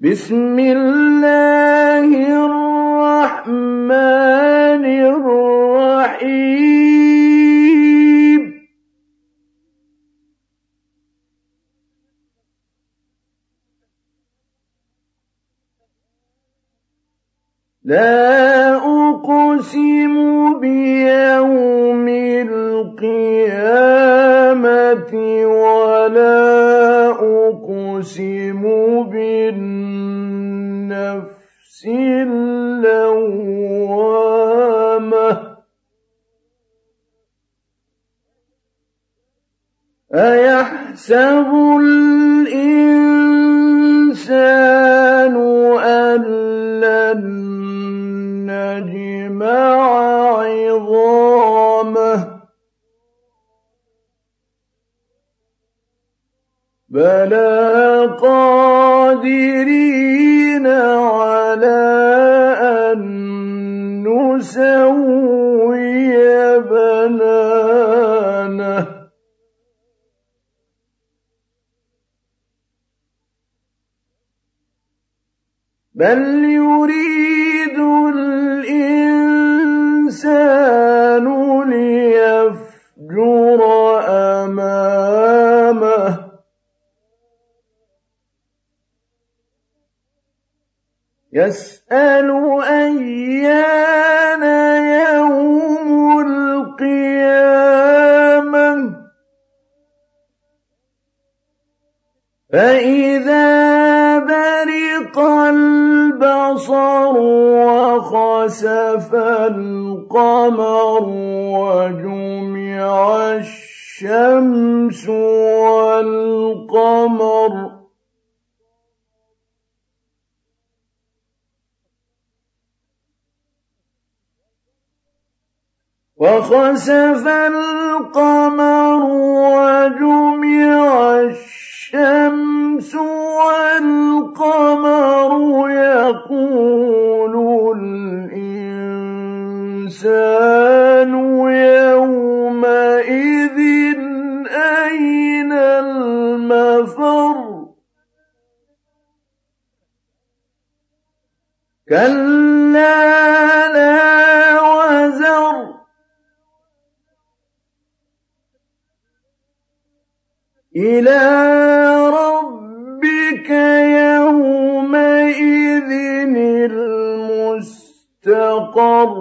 بسم الله الرحمن الرحيم. لا أيحسب الإنسان أن لن نجمع عظامه؟ بلى قادرين على أن نسوي بنانه. بل يريد الإنسان ليفجر أمامه يسأل أيان فإذا برق البصر وخسف القمر وجمع الشمس والقمر وخسف القمر وجمع الشمس والقمر يقول الإنسان يومئذ أين المفر؟ كلا إلى ربك يومئذ المستقر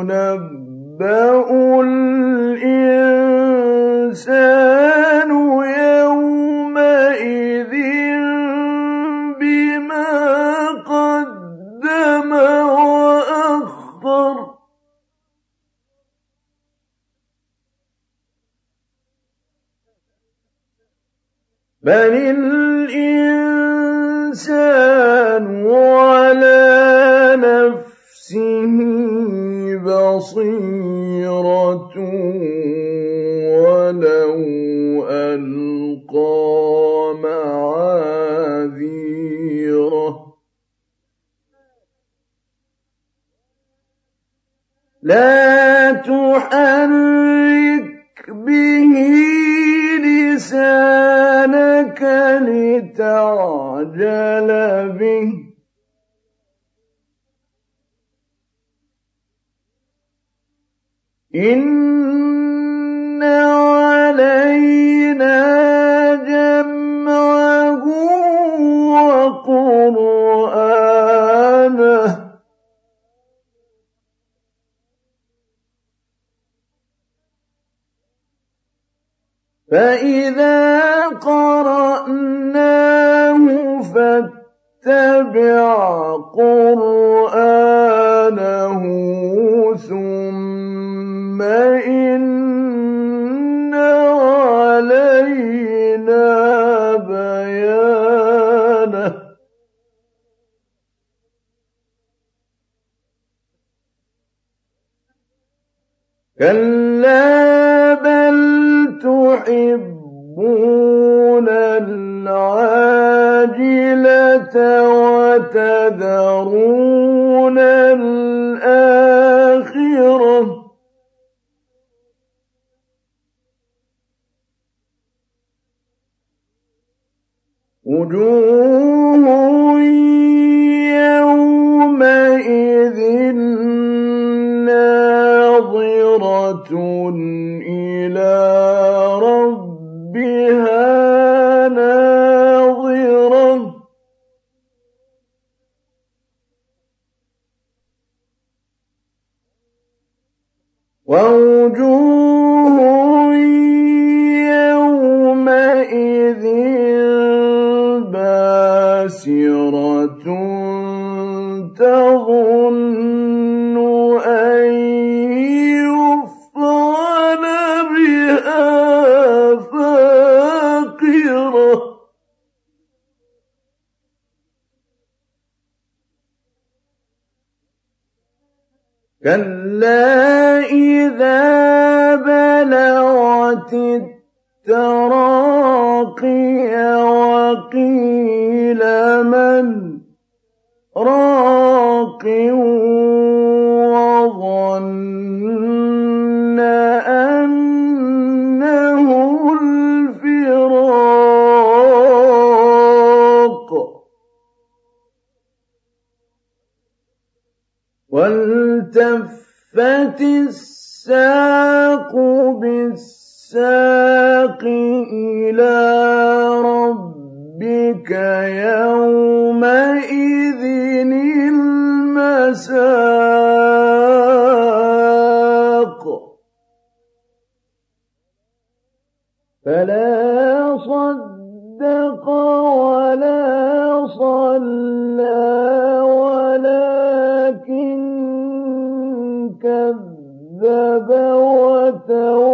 ينبأ الإنسان بل الإنسان على نفسه بصيرة ولو ألقى معاذيره لا تحرك لسانك لتعجل به. إن علينا جمعه وقرآنه. فإذا فاتبع قرآنه ثم إن علينا بيانه. كلا بل تحبون وتذرون الآخرة. وجوه يومئذ ناظرة وجوه يومئذ باسرة تظن أن بها فاقرة. كلا التراقي وقيل من راق وظن أنه الفراق والتفت الساق بالساق إلى ربك يومئذ المساق. فلا صدق ولا صلى ولكن كذب وتولى.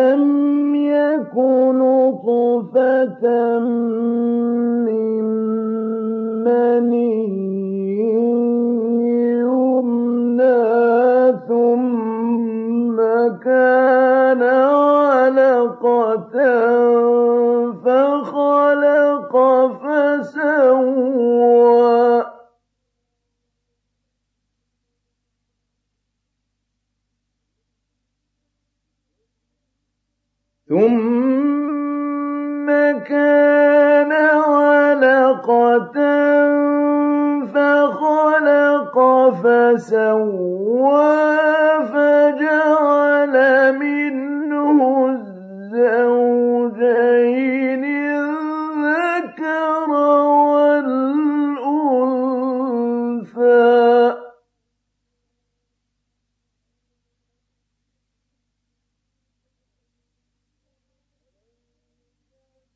ثم كان علقة فخلق فسوى فجعل منه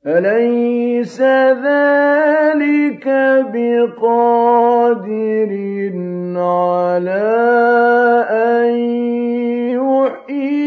أليس ذلك بقادر على أن يحيي